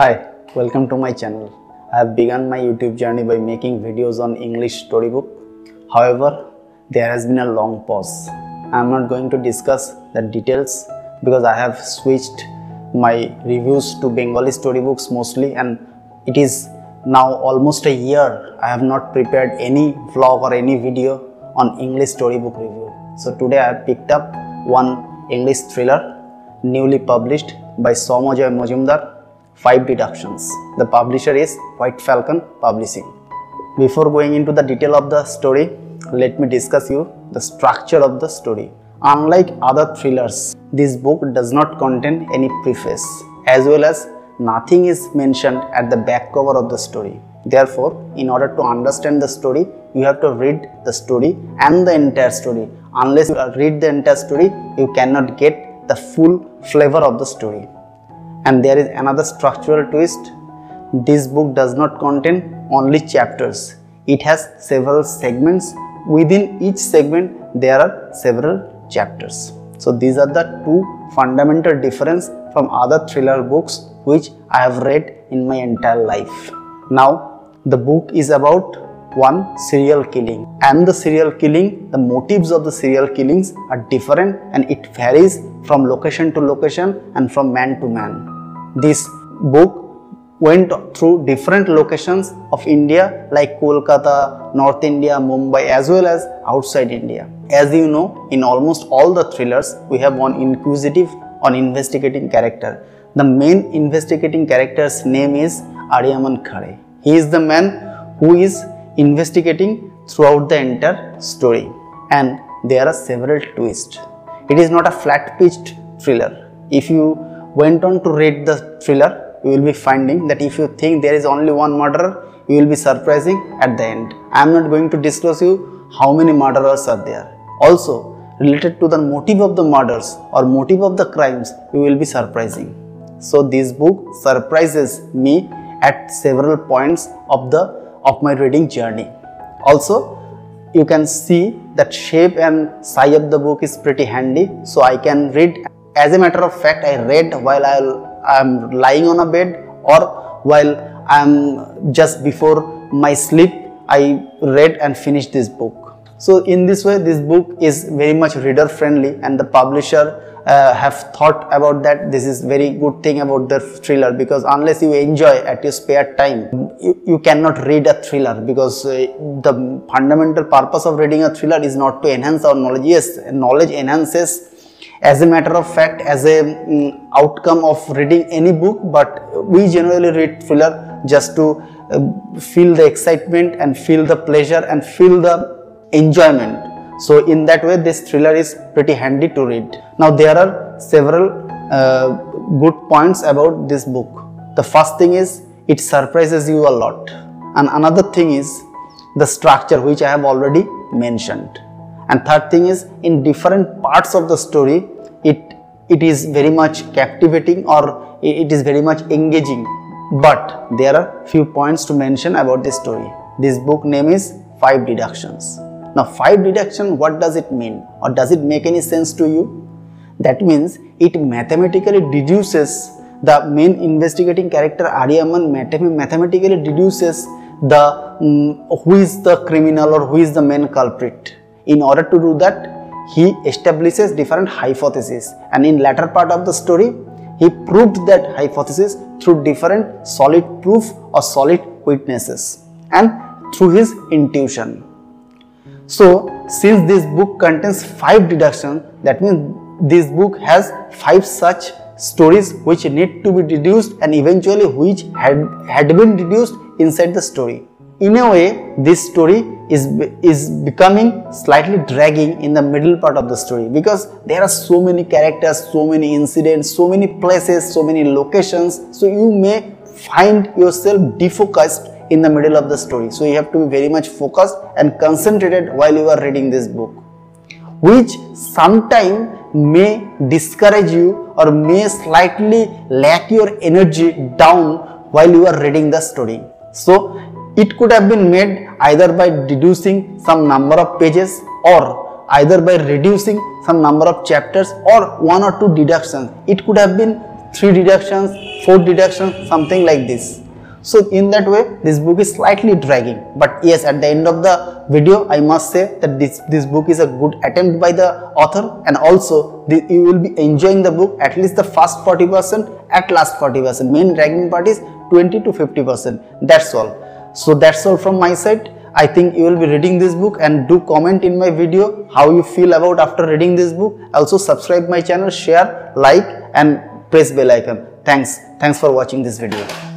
Hi, welcome to my channel. I have begun my YouTube journey by making videos on English storybook. However, there has been a long pause. I am not going to discuss the details because I have switched my reviews to Bengali storybooks mostly and it is now almost a year I have not prepared any vlog or any video on English storybook review. So today I have picked up one English thriller newly published by Soumajoy Majumdar, Five Deductions. The publisher is White Falcon Publishing. Before going into the detail of the story, let me discuss you the structure of the story. Unlike other thrillers, this book does not contain any preface as well as nothing is mentioned at the back cover of the story. Therefore, in order to understand the story, you have to read the story and the entire story. Unless you read the entire story, you cannot get the full flavor of the story. And there is another structural twist. This book does not contain only chapters. It has several segments. Within each segment, there are several chapters. So these are the two fundamental difference from other thriller books which I have read in my entire life. Now, the book is about one serial killing. And the serial killing the motives of the serial killings are different and it varies from location to location and from man to man. This book went through different locations of india like kolkata north india mumbai as well as outside india. As you know in almost all the thrillers we have one inquisitive on investigating character. The main investigating character's name is aryaman khare. He is the man who is investigating throughout the entire story and there are several twists. It is not a flat pitched thriller. If you went on to read the thriller, you will be finding that if you think there is only one murderer, you will be surprising at the end. I am not going to disclose you how many murderers are there. Also, related to the motive of the murders or motive of the crimes, you will be surprising. So this book surprises me at several points of the of my reading journey. Also, you can see that shape and size of the book is pretty handy. So I can read. As a matter of fact, I read while I am lying on a bed or while I am just before my sleep. I read and finished this book. So in this way, this book is very much reader friendly and the publisher uh, have thought about that this is very good thing about the thriller because unless you enjoy at your spare time you, you cannot read a thriller because uh, the fundamental purpose of reading a thriller is not to enhance our knowledge yes knowledge enhances as a matter of fact as a um, outcome of reading any book but we generally read thriller just to uh, feel the excitement and feel the pleasure and feel the enjoyment so in that way this thriller is pretty handy to read. Now there are several uh, good points about this book. The first thing is it surprises you a lot and another thing is the structure which I have already mentioned. And third thing is in different parts of the story it it is very much captivating or it is very much engaging but there are few points to mention about this story. This book name is Five Deductions. Now 5 deduction what does it mean or does it make any sense to you? That means it mathematically deduces the main investigating character Aryaman mathematically deduces the um, who is the criminal or who is the main culprit. In order to do that he establishes different hypotheses and in latter part of the story he proved that hypothesis through different solid proof or solid witnesses and through his intuition. So, since this book contains 5 deductions, that means this book has 5 such stories which need to be deduced and eventually which had, had been deduced inside the story. In a way, this story is, is becoming slightly dragging in the middle part of the story because there are so many characters, so many incidents, so many places, so many locations. So, you may find yourself defocused in the middle of the story. So you have to be very much focused and concentrated while you are reading this book, which sometime may discourage you or may slightly lack your energy down while you are reading the story. So it could have been made either by deducing some number of pages or either by reducing some number of chapters or one or two deductions. It could have been three deductions, four deductions, something like this. So in that way, this book is slightly dragging. But yes, at the end of the video, I must say that this, this book is a good attempt by the author and also the, you will be enjoying the book at least the first 40%, at last 40%. Main dragging part is 20 to 50%. That's all. So that's all from my side. I think you will be reading this book and do comment in my video how you feel about after reading this book. Also subscribe my channel, share, like and press bell icon. Thanks. Thanks for watching this video.